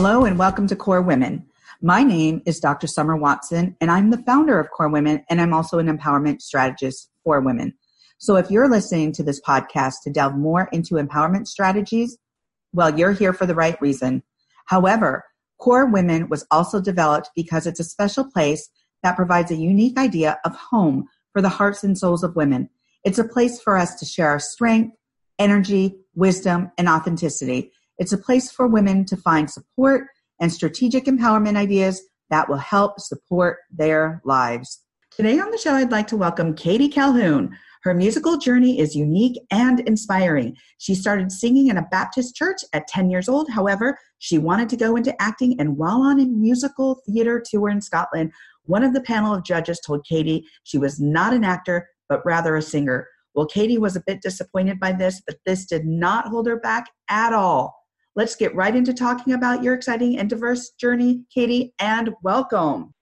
Hello and welcome to KORE Women. My name is Dr. Summer Watson, and I'm the founder of KORE Women, and I'm also an empowerment strategist for women. So if you're listening to this podcast to delve more into empowerment strategies, well, you're here for the right reason. However, KORE Women was also developed because it's a special place that provides a unique idea of home for the hearts and souls of women. It's a place for us to share our strength, energy, wisdom, and authenticity. It's a place for women to find support and strategic empowerment ideas that will help support their lives. Today on the show, I'd like to welcome Cadie Calhoun. Her musical journey is unique and inspiring. She started singing in a Baptist church at 10 years old. However, she wanted to go into acting, and while on a musical theater tour in Scotland, one of the panel of judges told Cadie she was not an actor, but rather a singer. Well, Cadie was a bit disappointed by this, but this did not hold her back at all. Let's get right into talking about your exciting and diverse journey, Cadie, and welcome.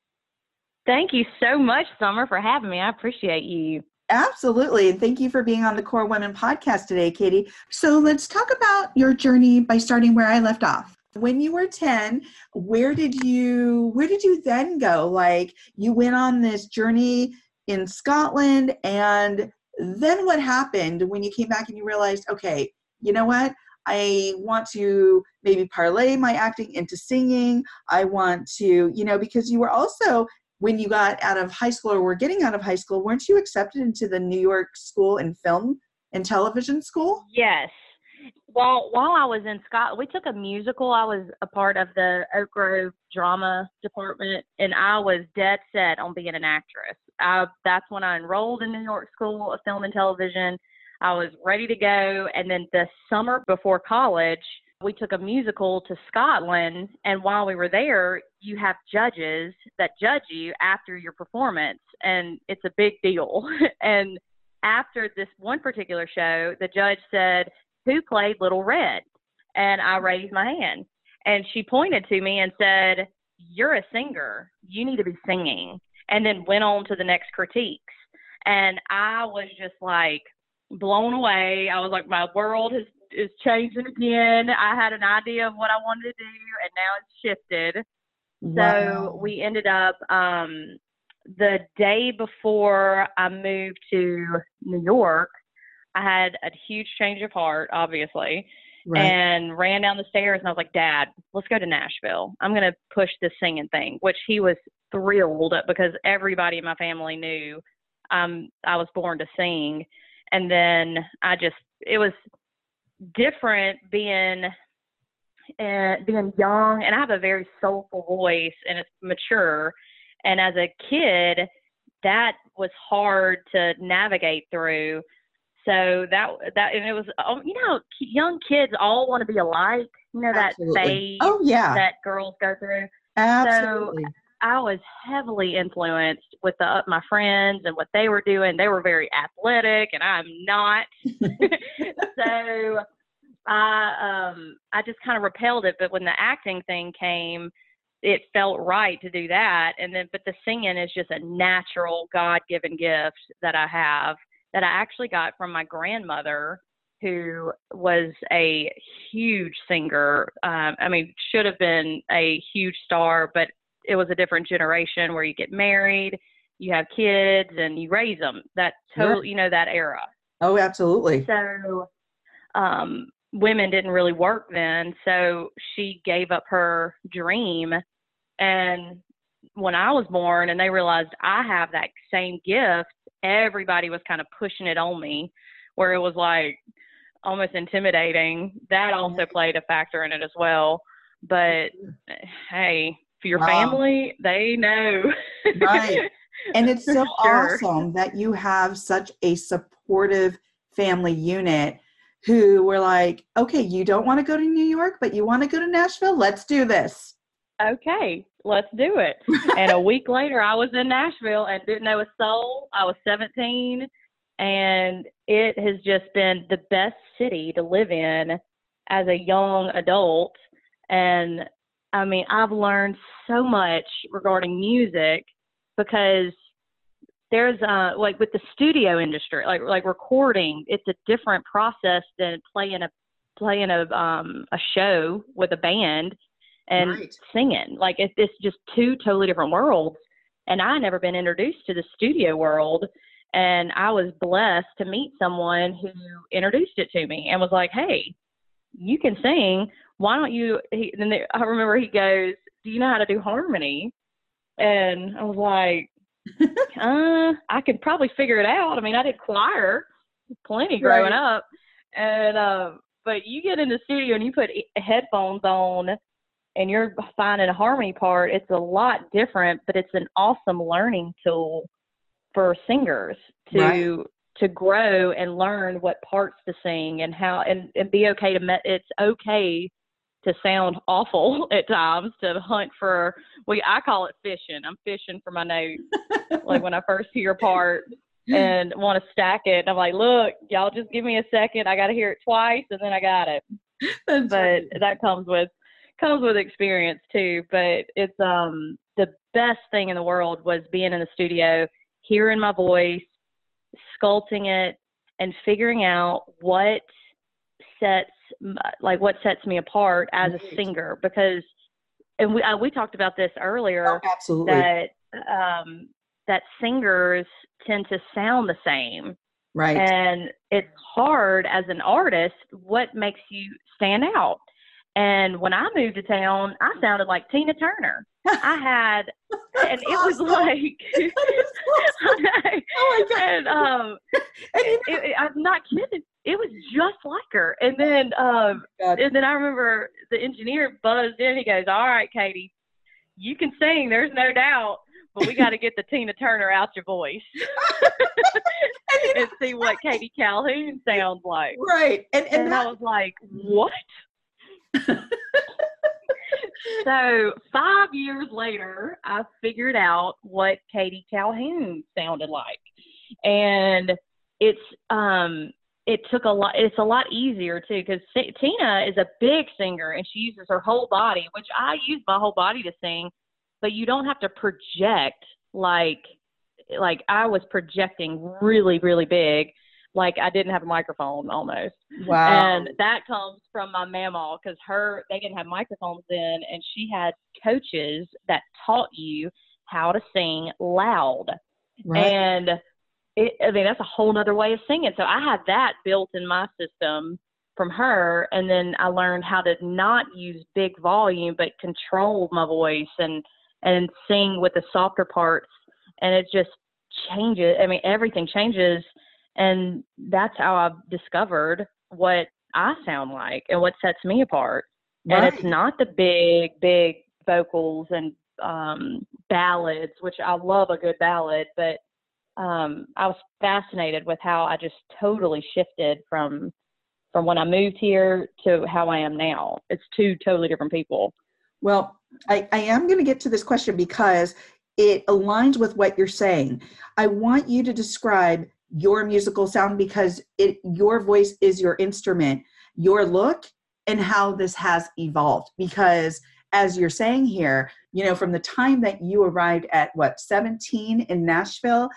Thank you so much, Summer, for having me. I appreciate you. Absolutely. And thank you for being on the KORE Women podcast today, Cadie. So let's talk about your journey by starting where I left off. When you were 10, where did you where did you then go? Like you went on this journey in Scotland and then what happened when you came back and you realized, okay, you know what? I want to maybe parlay my acting into singing. I want to, you know, because you were also, when you got out of high school or were getting out of high school, weren't you accepted into the New York School in Film and Television School? Yes. Well, while I was in Scotland, we took a musical. I was a part of the Oak Grove drama department, and I was dead set on being an actress. I, that's when I enrolled in New York School of Film and Television I was ready to go. And then the summer before college, we took a musical to Scotland. And while we were there, you have judges that judge you after your performance. And it's a big deal. and after this one particular show, the judge said, Who played Little Red? And I mm-hmm. raised my hand. And she pointed to me and said, You're a singer. You need to be singing. And then went on to the next critiques. And I was just like, blown away. I was like, my world has is changing again. I had an idea of what I wanted to do, and now it's shifted. Wow. So we ended up um, the day before I moved to New York. I had a huge change of heart, obviously, right. and ran down the stairs. And I was like, Dad, let's go to Nashville. I'm going to push this singing thing, which he was thrilled because everybody in my family knew um, I was born to sing and then I just it was different being uh, being young, and I have a very soulful voice, and it's mature. And as a kid, that was hard to navigate through. So that that and it was um, you know young kids all want to be alike. You know Absolutely. that phase. Oh yeah. That girls go through. Absolutely. So I was heavily influenced with the, my friends and what they were doing. They were very athletic, and I'm not. so I um I just kind of repelled it. But when the acting thing came, it felt right to do that. And then, but the singing is just a natural God given gift that I have that I actually got from my grandmother, who was a huge singer. Um, I mean, should have been a huge star, but it was a different generation where you get married, you have kids, and you raise them. That total, yeah. you know, that era. Oh, absolutely. So, um, women didn't really work then, so she gave up her dream. And when I was born, and they realized I have that same gift, everybody was kind of pushing it on me, where it was like almost intimidating. That also played a factor in it as well. But hey, your wow. family, they know. right. And it's so sure. awesome that you have such a supportive family unit who were like, okay, you don't want to go to New York, but you want to go to Nashville? Let's do this. Okay, let's do it. and a week later, I was in Nashville and didn't know a soul. I was 17, and it has just been the best city to live in as a young adult. And I mean, I've learned so much regarding music because there's uh like with the studio industry, like like recording, it's a different process than playing a playing a um a show with a band. and Right. singing. Like it's, it's just two totally different worlds. And I never been introduced to the studio world. And I was blessed to meet someone who introduced it to me and was like, hey, you can sing. Why don't you? He, then there, I remember he goes, do you know how to do harmony? And I was like, uh, I could probably figure it out. I mean, I did choir plenty growing Right. up. And, um, but you get in the studio and you put headphones on and you're finding a harmony part, it's a lot different, but it's an awesome learning tool for singers to Right. To grow and learn what parts to sing and how and, and be okay to met it's okay to sound awful at times to hunt for we I call it fishing. I'm fishing for my notes. like when I first hear a part and want to stack it, I'm like, look, y'all just give me a second. I got to hear it twice and then I got it That's but right. that comes with comes with experience too but it's um the best thing in the world was being in the studio hearing my voice sculpting it and figuring out what sets like what sets me apart as Right. a singer because and we uh, we talked about this earlier Oh, absolutely. that um that singers tend to sound the same right. and it's hard as an artist what makes you stand out and when i moved to town i sounded like tina turner. I had and it was like is oh my god. and um And you it, it, i'm not kidding. It was just like her. And then um know, and then i remember the engineer buzzed in. He goes all right cadie you can sing there's no doubt but we got to get the tina turner out your voice. And you know, and see what cadie calhoun sounds like. Right. And and and that, I was like, what? so five years later, I figured out what Cadie Calhoun sounded like, and it's um it took a lot. It's a lot easier too because Tina is a big singer and she uses her whole body, which I use my whole body to sing, but you don't have to project like like I was projecting really really big like I didn't have a microphone almost. wow. And that comes from my mama because her they didn't have microphones then, and she had coaches that taught you how to sing loud. right. And it, I mean that's a whole nother way of singing. So I had that built in my system from her, and then I learned how to not use big volume but control my voice and and sing with the softer parts, and it just changes. I mean everything changes and that's how I've discovered what I sound like and what sets me apart. And it's not the big, big vocals and um, ballads, which I love a good ballad, but um, I was fascinated with how I just totally shifted from from when I moved here to how I am now. It's two totally different people. Well, I, I am going to get to this question because it aligns with what you're saying. I want you to describe your musical sound because it your voice is your instrument, your look, and how this has evolved. Because as you're saying here, you know, from the time that you arrived at what 17 in Nashville,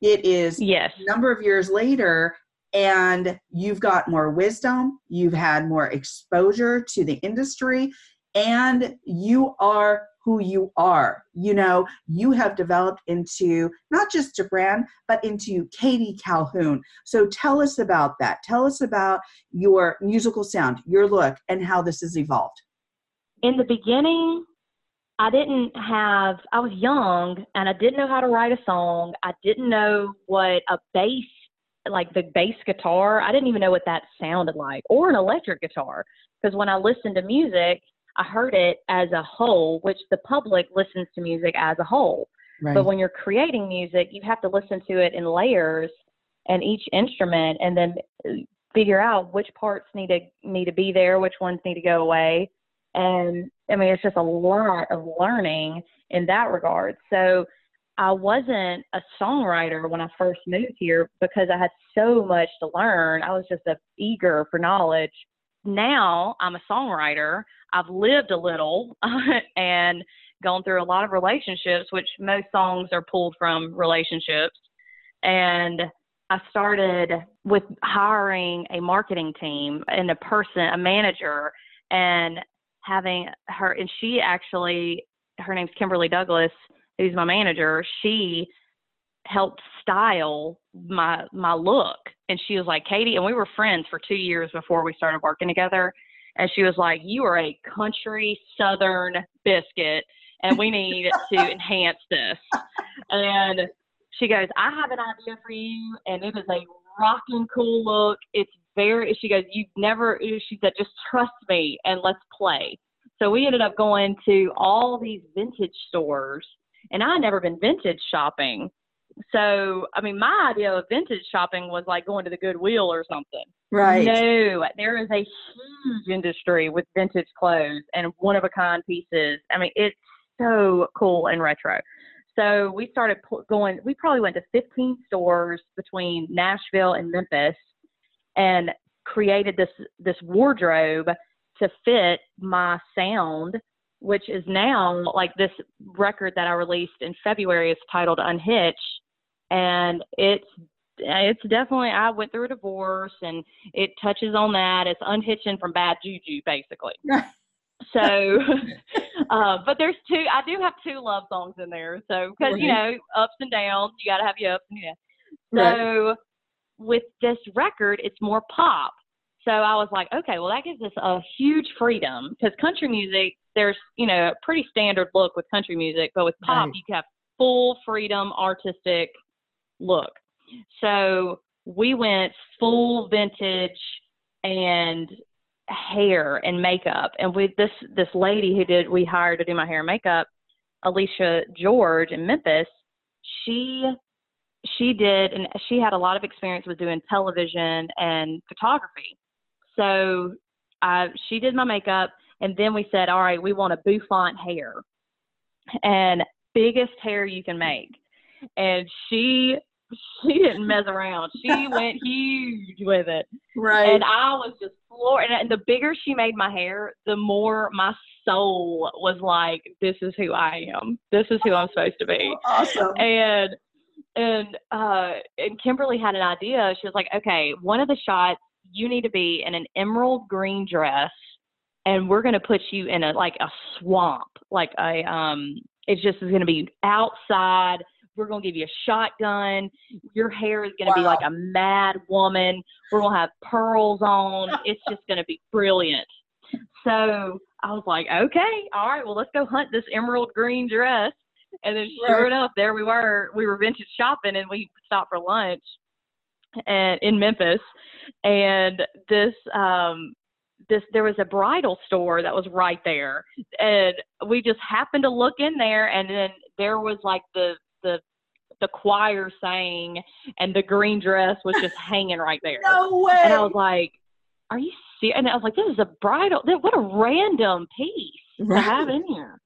it is Yes. number of years later and you've got more wisdom you've had more exposure to the industry and you are who you are you know you have developed into not just a brand but into cadie calhoun so tell us about that tell us about your musical sound your look and how this has evolved in the beginning, I didn't have, I was young and I didn't know how to write a song. I didn't know what a bass, like the bass guitar, I didn't even know what that sounded like, or an electric guitar. Because when I listened to music, I heard it as a whole, which the public listens to music as a whole. right But when you're creating music, you have to listen to it in layers and each instrument and then uh, figure out which parts need to need to be there, which ones need to go away. And I mean, it's just a lot of learning in that regard. So I wasn't a songwriter when I first moved here because I had so much to learn. I was just a, eager for knowledge. Now I'm a songwriter. I've lived a little and gone through a lot of relationships, which most songs are pulled from relationships. And I started with hiring a marketing team and a person, a manager, and having her, and she actually, her name's Kimberly Douglas, who's my manager. She helped style my my look, and she was like, Cadie, and we were friends for two years before we started working together. And she was like, "You are a country Southern biscuit, and we need to enhance this." And she goes, "I have an idea for you, and it is a rocking cool look. It's very." She goes, "You've never." She said, "Just trust me, and let's play." So we ended up going to all these vintage stores, and I had never been vintage shopping. So, I mean, my idea of vintage shopping was like going to the Goodwill or something. Right. No, there is a huge industry with vintage clothes and one of a kind pieces. I mean, it's so cool and retro. So we started going, we probably went to 15 stores between Nashville and Memphis and created this, this wardrobe to fit my sound, which is now like this record that I released in February is titled Unhitched and it's it's definitely I went through a divorce and it touches on that. It's unhitching from bad juju basically. so uh, but there's two I do have two love songs in there. So because right. you know, ups and downs, you gotta have your ups and downs. So right. with this record it's more pop. So I was like, okay, well that gives us a huge freedom because country music, there's, you know, a pretty standard look with country music, but with pop right. you have full freedom artistic look. So we went full vintage and hair and makeup. And with this this lady who did we hired to do my hair and makeup, Alicia George in Memphis, she she did and she had a lot of experience with doing television and photography. So uh, she did my makeup and then we said, all right, we want a bouffant hair and biggest hair you can make. And she she didn't mess around. She went huge with it. Right. And I was just floored. And the bigger she made my hair, the more my soul was like, this is who I am. This is who I'm supposed to be. Awesome. And and uh and Kimberly had an idea. She was like, okay, one of the shots you need to be in an emerald green dress and we're going to put you in a like a swamp like a um it's just is going to be outside we're going to give you a shotgun. Your hair is going to wow. be like a mad woman. We're going to have pearls on. It's just going to be brilliant. So I was like, okay, all right, well, let's go hunt this emerald green dress. And then sure enough, there we were. We were vintage shopping and we stopped for lunch and in Memphis. And this, um, this there was a bridal store that was right there and we just happened to look in there and then there was like the the the choir sang and the green dress was just hanging right there. No way. And I was like, Are you serious? And I was like, This is a bridal what a random piece right. to have in here.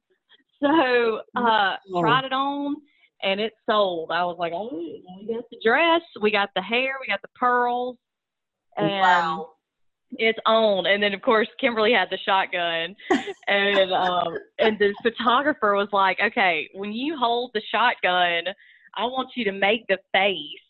So uh oh. tried it on and it sold. I was like, Oh, we got the dress, we got the hair, we got the pearls. And wow it's on. And then of course Kimberly had the shotgun, and um, and the photographer was like, okay, when you hold the shotgun, I want you to make the face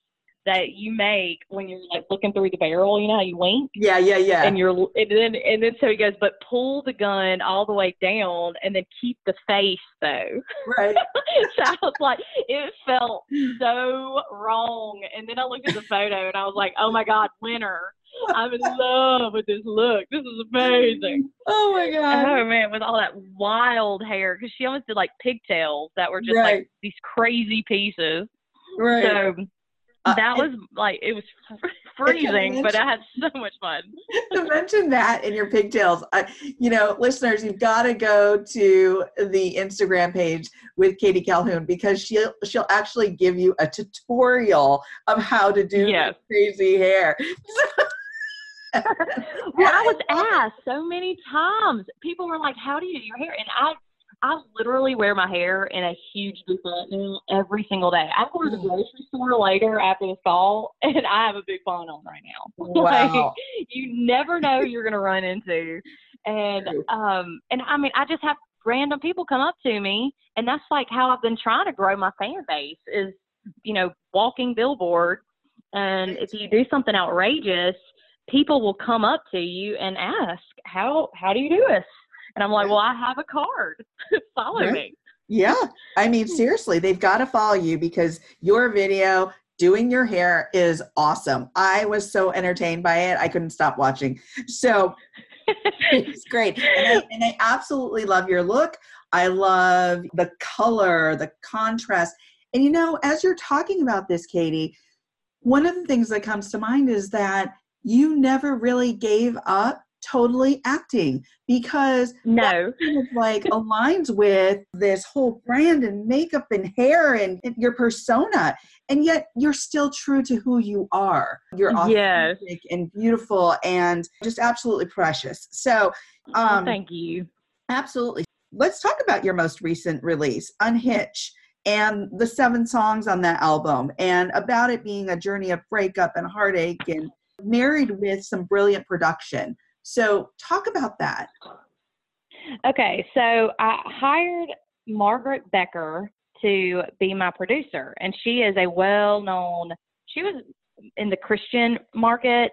that you make when you're like looking through the barrel. You know how you wink. Yeah, yeah, yeah. And you're and then and then so he goes, but pull the gun all the way down and then keep the face though. Right. so I was like, it felt so wrong. And then I looked at the photo and I was like, oh my god, winner. I'm in love with this look. This is amazing. Oh my god. Oh man, with all that wild hair, because she almost did like pigtails that were just right. like these crazy pieces. Right. So uh, that was like it was freezing, but I had so much fun. to mention that in your pigtails, I, you know, listeners, you've got to go to the Instagram page with Cadie Calhoun because she'll she'll actually give you a tutorial of how to do yes. crazy hair. well, I was asked so many times. People were like, "How do you do your hair?" And I, I literally wear my hair in a huge bouffant every single day. I go to the mm. grocery store later after the call, and I have a bouffant on right now. Wow! like, you never know you're gonna run into, and um, and I mean, I just have random people come up to me, and that's like how I've been trying to grow my fan base is, you know, walking billboard. And if you do something outrageous, people will come up to you and ask, "How how do you do this?" And I'm like, well, I have a card. Follow right. me. Yeah. I mean, hmm. seriously, they've got to follow you because your video doing your hair is awesome. I was so entertained by it. I couldn't stop watching. So it's great. And I, and I absolutely love your look. I love the color, the contrast. And you know, as you're talking about this, Cadie, one of the things that comes to mind is that you never really gave up totally acting because no. kind of like aligns with this whole brand and makeup and hair and your persona. And yet you're still true to who you are. You're authentic yes. and beautiful and just absolutely precious. So um thank you. absolutely. Let's talk about your most recent release unhitch and the seven songs on that album and about it being a journey of breakup and heartache and married with some brilliant production. So, talk about that. Okay, so I hired Margaret Becker to be my producer, and she is a well known, she was in the Christian market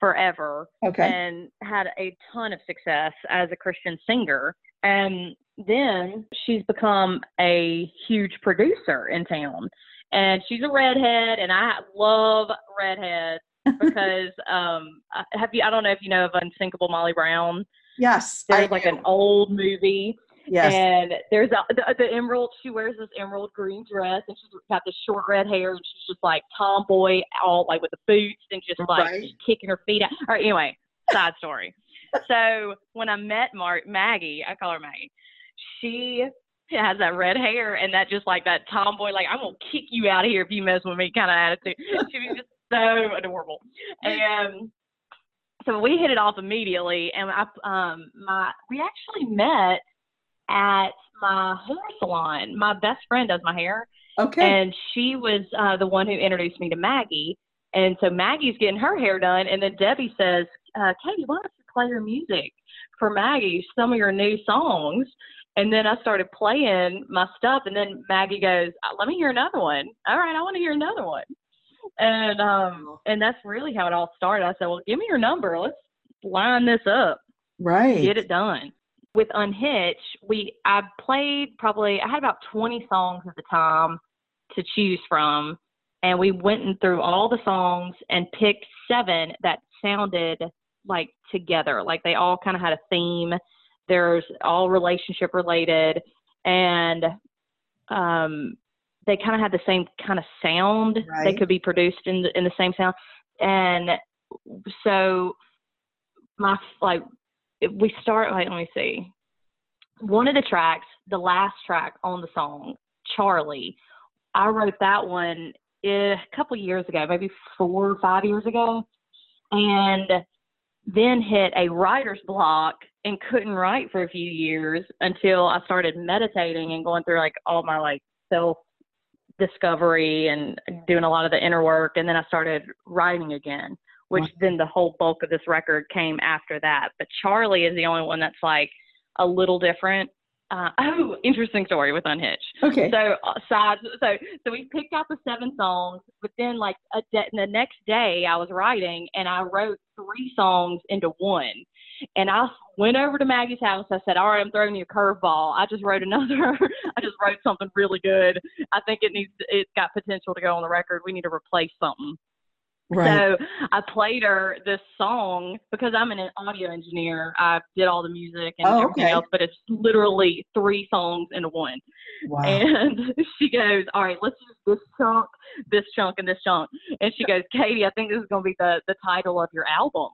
forever okay. and had a ton of success as a Christian singer. And then she's become a huge producer in town. And she's a redhead, and I love redheads because um, have you? I don't know if you know of Unsinkable Molly Brown. Yes, there's I like do. an old movie. Yes. And there's a, the, the emerald. She wears this emerald green dress, and she's got this short red hair, and she's just like tomboy, all like with the boots, and just like right. kicking her feet out. All right, anyway, side story. so when I met Mark Maggie, I call her Maggie she has that red hair and that just like that tomboy, like I'm gonna kick you out of here if you mess with me kind of attitude. She was just so adorable, and so we hit it off immediately. And I, um, my we actually met at my hair salon. My best friend does my hair. Okay. And she was uh, the one who introduced me to Maggie. And so Maggie's getting her hair done, and then Debbie says, uh, "Cadie, why don't you play your music for Maggie? Some of your new songs." And then I started playing my stuff, and then Maggie goes, uh, "Let me hear another one." All right, I want to hear another one. And um, and that's really how it all started. I said, "Well, give me your number. Let's line this up. Right. Get it done." With Unhitch, we I played probably I had about 20 songs at the time to choose from, and we went through all the songs and picked seven that sounded like together, like they all kind of had a theme there's all relationship related, and um, they kind of had the same kind of sound. Right. They could be produced in the, in the same sound, and so my like we start like let me see one of the tracks the last track on the song charlie i wrote that one eh, a couple years ago maybe four or five years ago and then hit a writer's block and couldn't write for a few years until I started meditating and going through like all my like self discovery and doing a lot of the inner work and then I started writing again which wow. then the whole bulk of this record came after that but Charlie is the only one that's like a little different uh, oh, interesting story with Unhitched. Okay. So, uh. So, so we picked out the seven songs, but then like a de- the next day I was writing and I wrote three songs into one. And I went over to Maggie's house. I said, "All right, I'm throwing you a curveball. I just wrote another. I just wrote something really good. I think it needs. It's got potential to go on the record. We need to replace something." Right. So I played her this song because I'm an audio engineer. I did all the music and oh, everything okay. else, but it's literally three songs into one. Wow. And she goes, All right, let's use this chunk, this chunk, and this chunk. And she goes, Cadie, I think this is going to be the, the title of your album.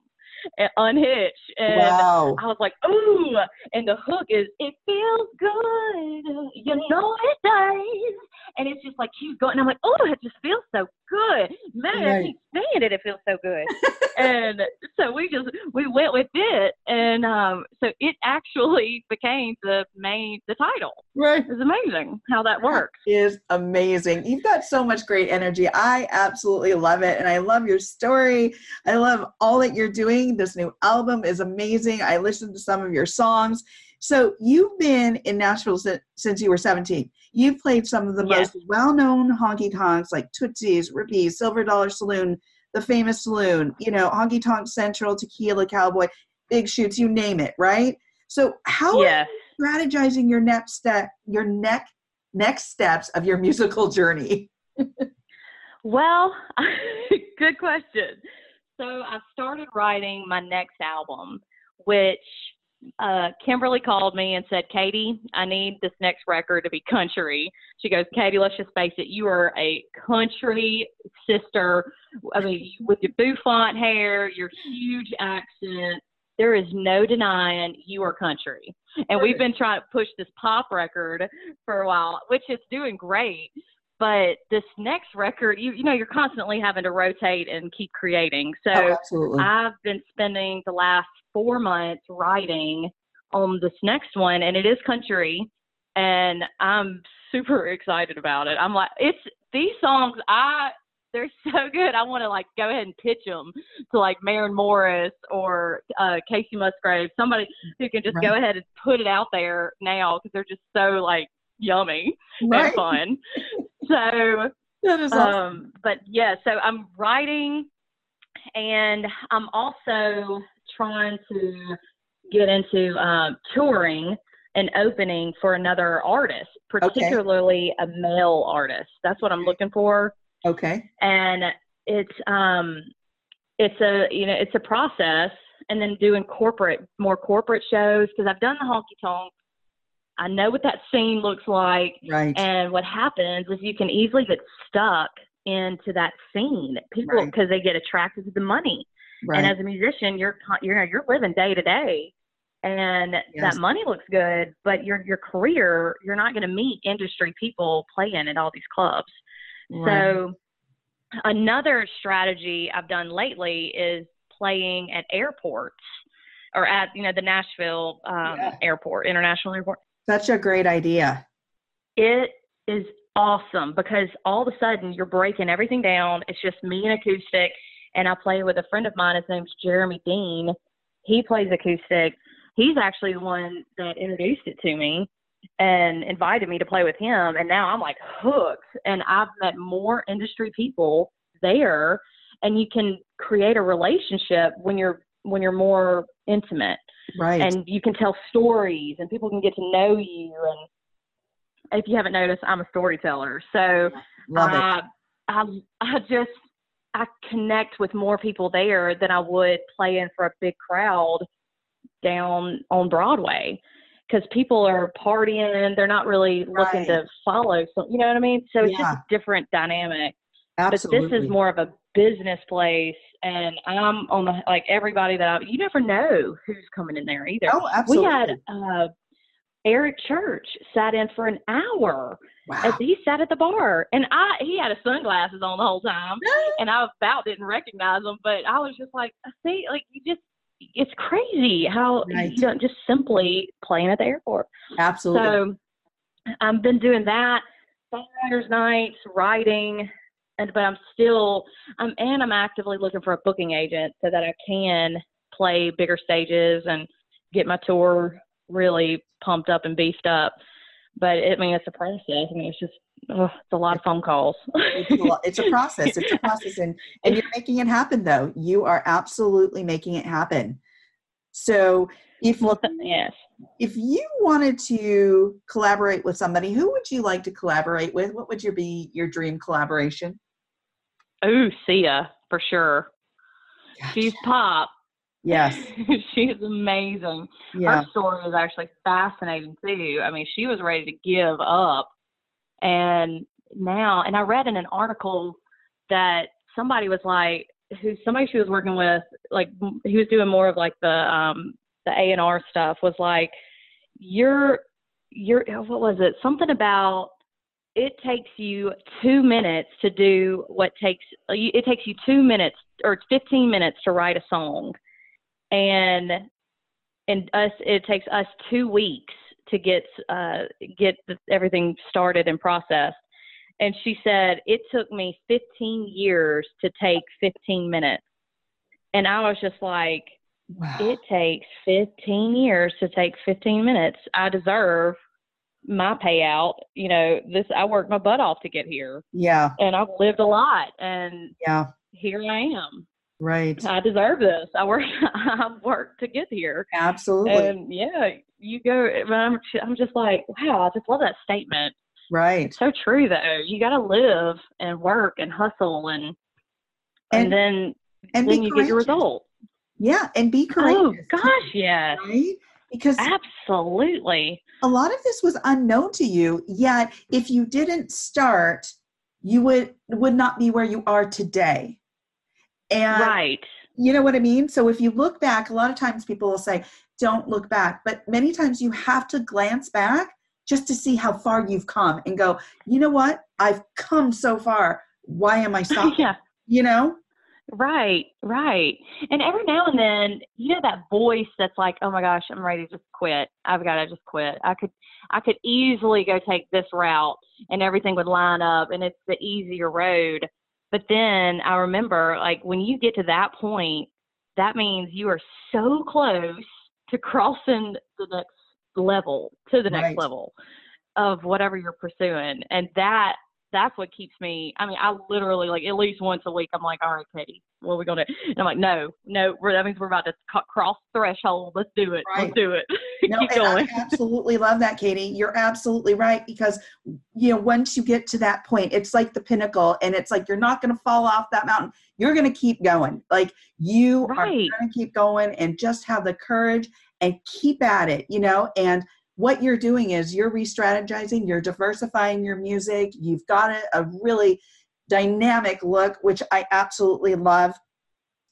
Unhitch. And wow. I was like, ooh. And the hook is, it feels good. You know it does. And it's just like, she's going, and I'm like, oh, it just feels so good. Man, right. I keep saying it. It feels so good. and so we just, we went with it. And um, so it actually became the main, the title. Right. It's amazing how that works. That is amazing. You've got so much great energy. I absolutely love it. And I love your story. I love all that you're doing. This new album is amazing. I listened to some of your songs. So you've been in Nashville since you were 17. You've played some of the yes. most well-known honky tonks like Tootsie's, Rippy's, Silver Dollar Saloon, the famous saloon, you know, Honky Tonk Central, Tequila Cowboy, Big Shoots, you name it, right? So how yes. are you strategizing your next step, your neck next steps of your musical journey? well, good question. So I started writing my next album, which uh, Kimberly called me and said, Cadie, I need this next record to be country. She goes, Cadie, let's just face it, you are a country sister. I mean, with your bouffant hair, your huge accent, there is no denying you are country. And we've been trying to push this pop record for a while, which is doing great. But this next record, you you know, you're constantly having to rotate and keep creating. So oh, I've been spending the last four months writing on this next one, and it is country, and I'm super excited about it. I'm like, it's these songs. I they're so good. I want to like go ahead and pitch them to like Maren Morris or uh, Kacey Musgrave, somebody who can just right. go ahead and put it out there now because they're just so like yummy right. and fun. so that is awesome. Um, but yeah, so I'm writing, and I'm also trying to get into um, touring and opening for another artist, particularly okay. a male artist. That's what I'm looking for. Okay. And it's um it's a you know it's a process and then doing corporate more corporate shows because I've done the honky tonk. I know what that scene looks like. Right. And what happens is you can easily get stuck into that scene. People because right. they get attracted to the money. Right. And as a musician, you're you're you're living day to day, and yes. that money looks good, but your your career, you're not going to meet industry people playing at all these clubs. Right. So another strategy I've done lately is playing at airports or at you know the Nashville um, yeah. airport, international airport. Such a great idea. It is awesome because all of a sudden you're breaking everything down. It's just me and acoustic, and I play with a friend of mine. His name's Jeremy Dean. He plays acoustic. He's actually the one that introduced it to me and invited me to play with him. And now I'm like hooked. And I've met more industry people there, and you can create a relationship when you're when you're more intimate. Right. And you can tell stories, and people can get to know you. And if you haven't noticed, I'm a storyteller, so Love uh, I I just I connect with more people there than I would playing for a big crowd down on Broadway because people are partying. and They're not really looking right. to follow. So you know what I mean. So it's yeah. just a different dynamic. Absolutely. But this is more of a business place, and I'm on the like everybody that I, you never know who's coming in there either. Oh, absolutely. We had uh, Eric Church sat in for an hour. Wow. As he sat at the bar, and I he had his sunglasses on the whole time, and I about didn't recognize him, but I was just like, see, like you just it's crazy how right. you don't just simply playing at the airport. Absolutely. So I've been doing that, songwriters nights, writing, and but I'm still I'm and I'm actively looking for a booking agent so that I can play bigger stages and get my tour really pumped up and beefed up. But it, I mean, it's a process. I mean, it's just oh, it's a lot of phone calls. it's, a, it's a process. It's a process, and and you're making it happen. Though you are absolutely making it happen. So if yes, if you wanted to collaborate with somebody, who would you like to collaborate with? What would your be your dream collaboration? Oh, Sia for sure. Gotcha. She's pop. Yes. she's amazing. Yeah. Her story is actually fascinating too. I mean, she was ready to give up and now, and I read in an article that somebody was like, who somebody she was working with, like he was doing more of like the um the A and R stuff, was like, you're you're what was it? Something about it takes you two minutes to do what takes it takes you two minutes or 15 minutes to write a song and and us it takes us two weeks to get uh, get the, everything started and processed. And she said it took me 15 years to take 15 minutes. And I was just like, wow. it takes 15 years to take 15 minutes. I deserve my payout. You know, this I worked my butt off to get here. Yeah. And I've lived a lot and yeah. Here I am. Right. I deserve this. I work. I worked to get here. Absolutely. And yeah, you go. I'm. I'm just like, wow. I just love that statement. Right. So true though. You got to live and work and hustle and and, and then and then you courageous. get your result. Yeah, and be oh, courageous. Oh gosh, yes. Right? Because absolutely. A lot of this was unknown to you, yet if you didn't start, you would would not be where you are today. And right. You know what I mean? So if you look back, a lot of times people will say, don't look back. But many times you have to glance back just to see how far you've come and go, you know what? I've come so far. Why am I stopping? yeah. You know? Right, right. And every now and then, you know that voice that's like, "Oh my gosh, I'm ready to just quit. I've got to just quit. I could I could easily go take this route and everything would line up and it's the easier road." But then I remember like when you get to that point, that means you are so close to crossing the next level, to the next right. level of whatever you're pursuing. And that that's what keeps me. I mean, I literally like at least once a week. I'm like, all right, Cadie, what are we gonna do? And I'm like, no, no, that means we're about to cross threshold. Let's do it. Right. Let's do it. no, Keep going. I absolutely love that, Cadie. You're absolutely right because you know once you get to that point, it's like the pinnacle, and it's like you're not gonna fall off that mountain. You're gonna keep going. Like you right. are gonna keep going, and just have the courage and keep at it. You know, and what you're doing is you're re-strategizing you're diversifying your music you've got a, a really dynamic look which i absolutely love.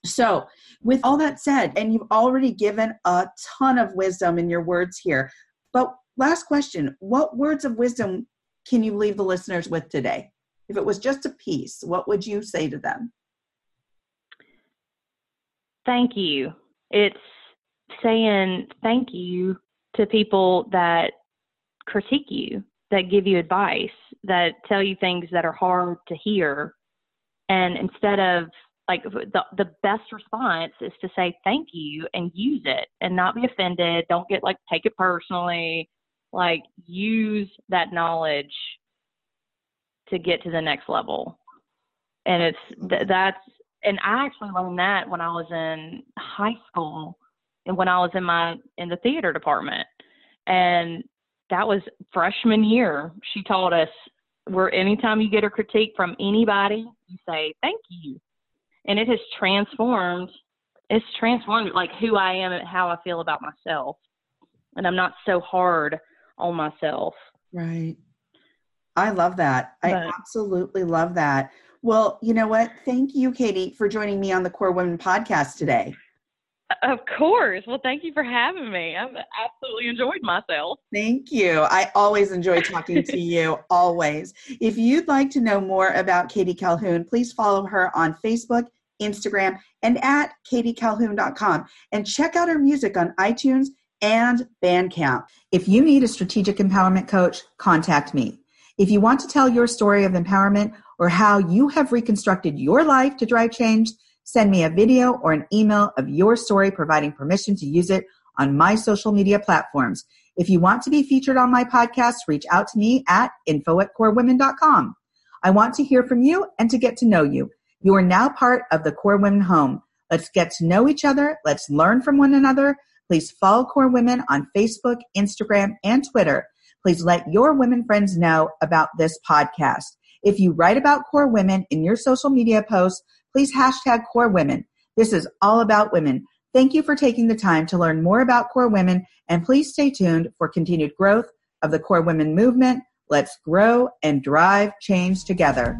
So with all that said and you've already given a ton of wisdom in your words here but last question what words of wisdom can you leave the listeners with today? If it was just a piece what would you say to them? Thank you. It's saying thank you to people that critique you, that give you advice, that tell you things that are hard to hear. And instead of like the the best response is to say thank you and use it and not be offended. Don't get like take it personally. Like use that knowledge to get to the next level. And it's th- that's and I actually learned that when I was in high school when I was in my in the theater department. And that was freshman year. She taught us where anytime you get a critique from anybody, you say thank you. And it has transformed it's transformed like who I am and how I feel about myself. And I'm not so hard on myself. Right. I love that. But, I absolutely love that. Well, you know what? Thank you, Cadie, for joining me on the KORE Women podcast today. Of course. Well, thank you for having me. I've absolutely enjoyed myself. Thank you. I always enjoy talking to you, always. If you'd like to know more about Cadie Calhoun, please follow her on Facebook, Instagram, and at cadiecalhoun.com. And check out her music on iTunes and Bandcamp. If you need a strategic empowerment coach, contact me. If you want to tell your story of empowerment or how you have reconstructed your life to drive change, Send me a video or an email of your story providing permission to use it on my social media platforms. If you want to be featured on my podcast, reach out to me at info at korewomen.com. I want to hear from you and to get to know you. You are now part of the KORE Women home. Let's get to know each other. Let's learn from one another. Please follow KORE Women on Facebook, Instagram, and Twitter. Please let your women friends know about this podcast. If you write about kore women in your social media posts, please hashtag kore women. This is all about women. Thank you for taking the time to learn more about kore women and please stay tuned for continued growth of the kore women movement. Let's grow and drive change together.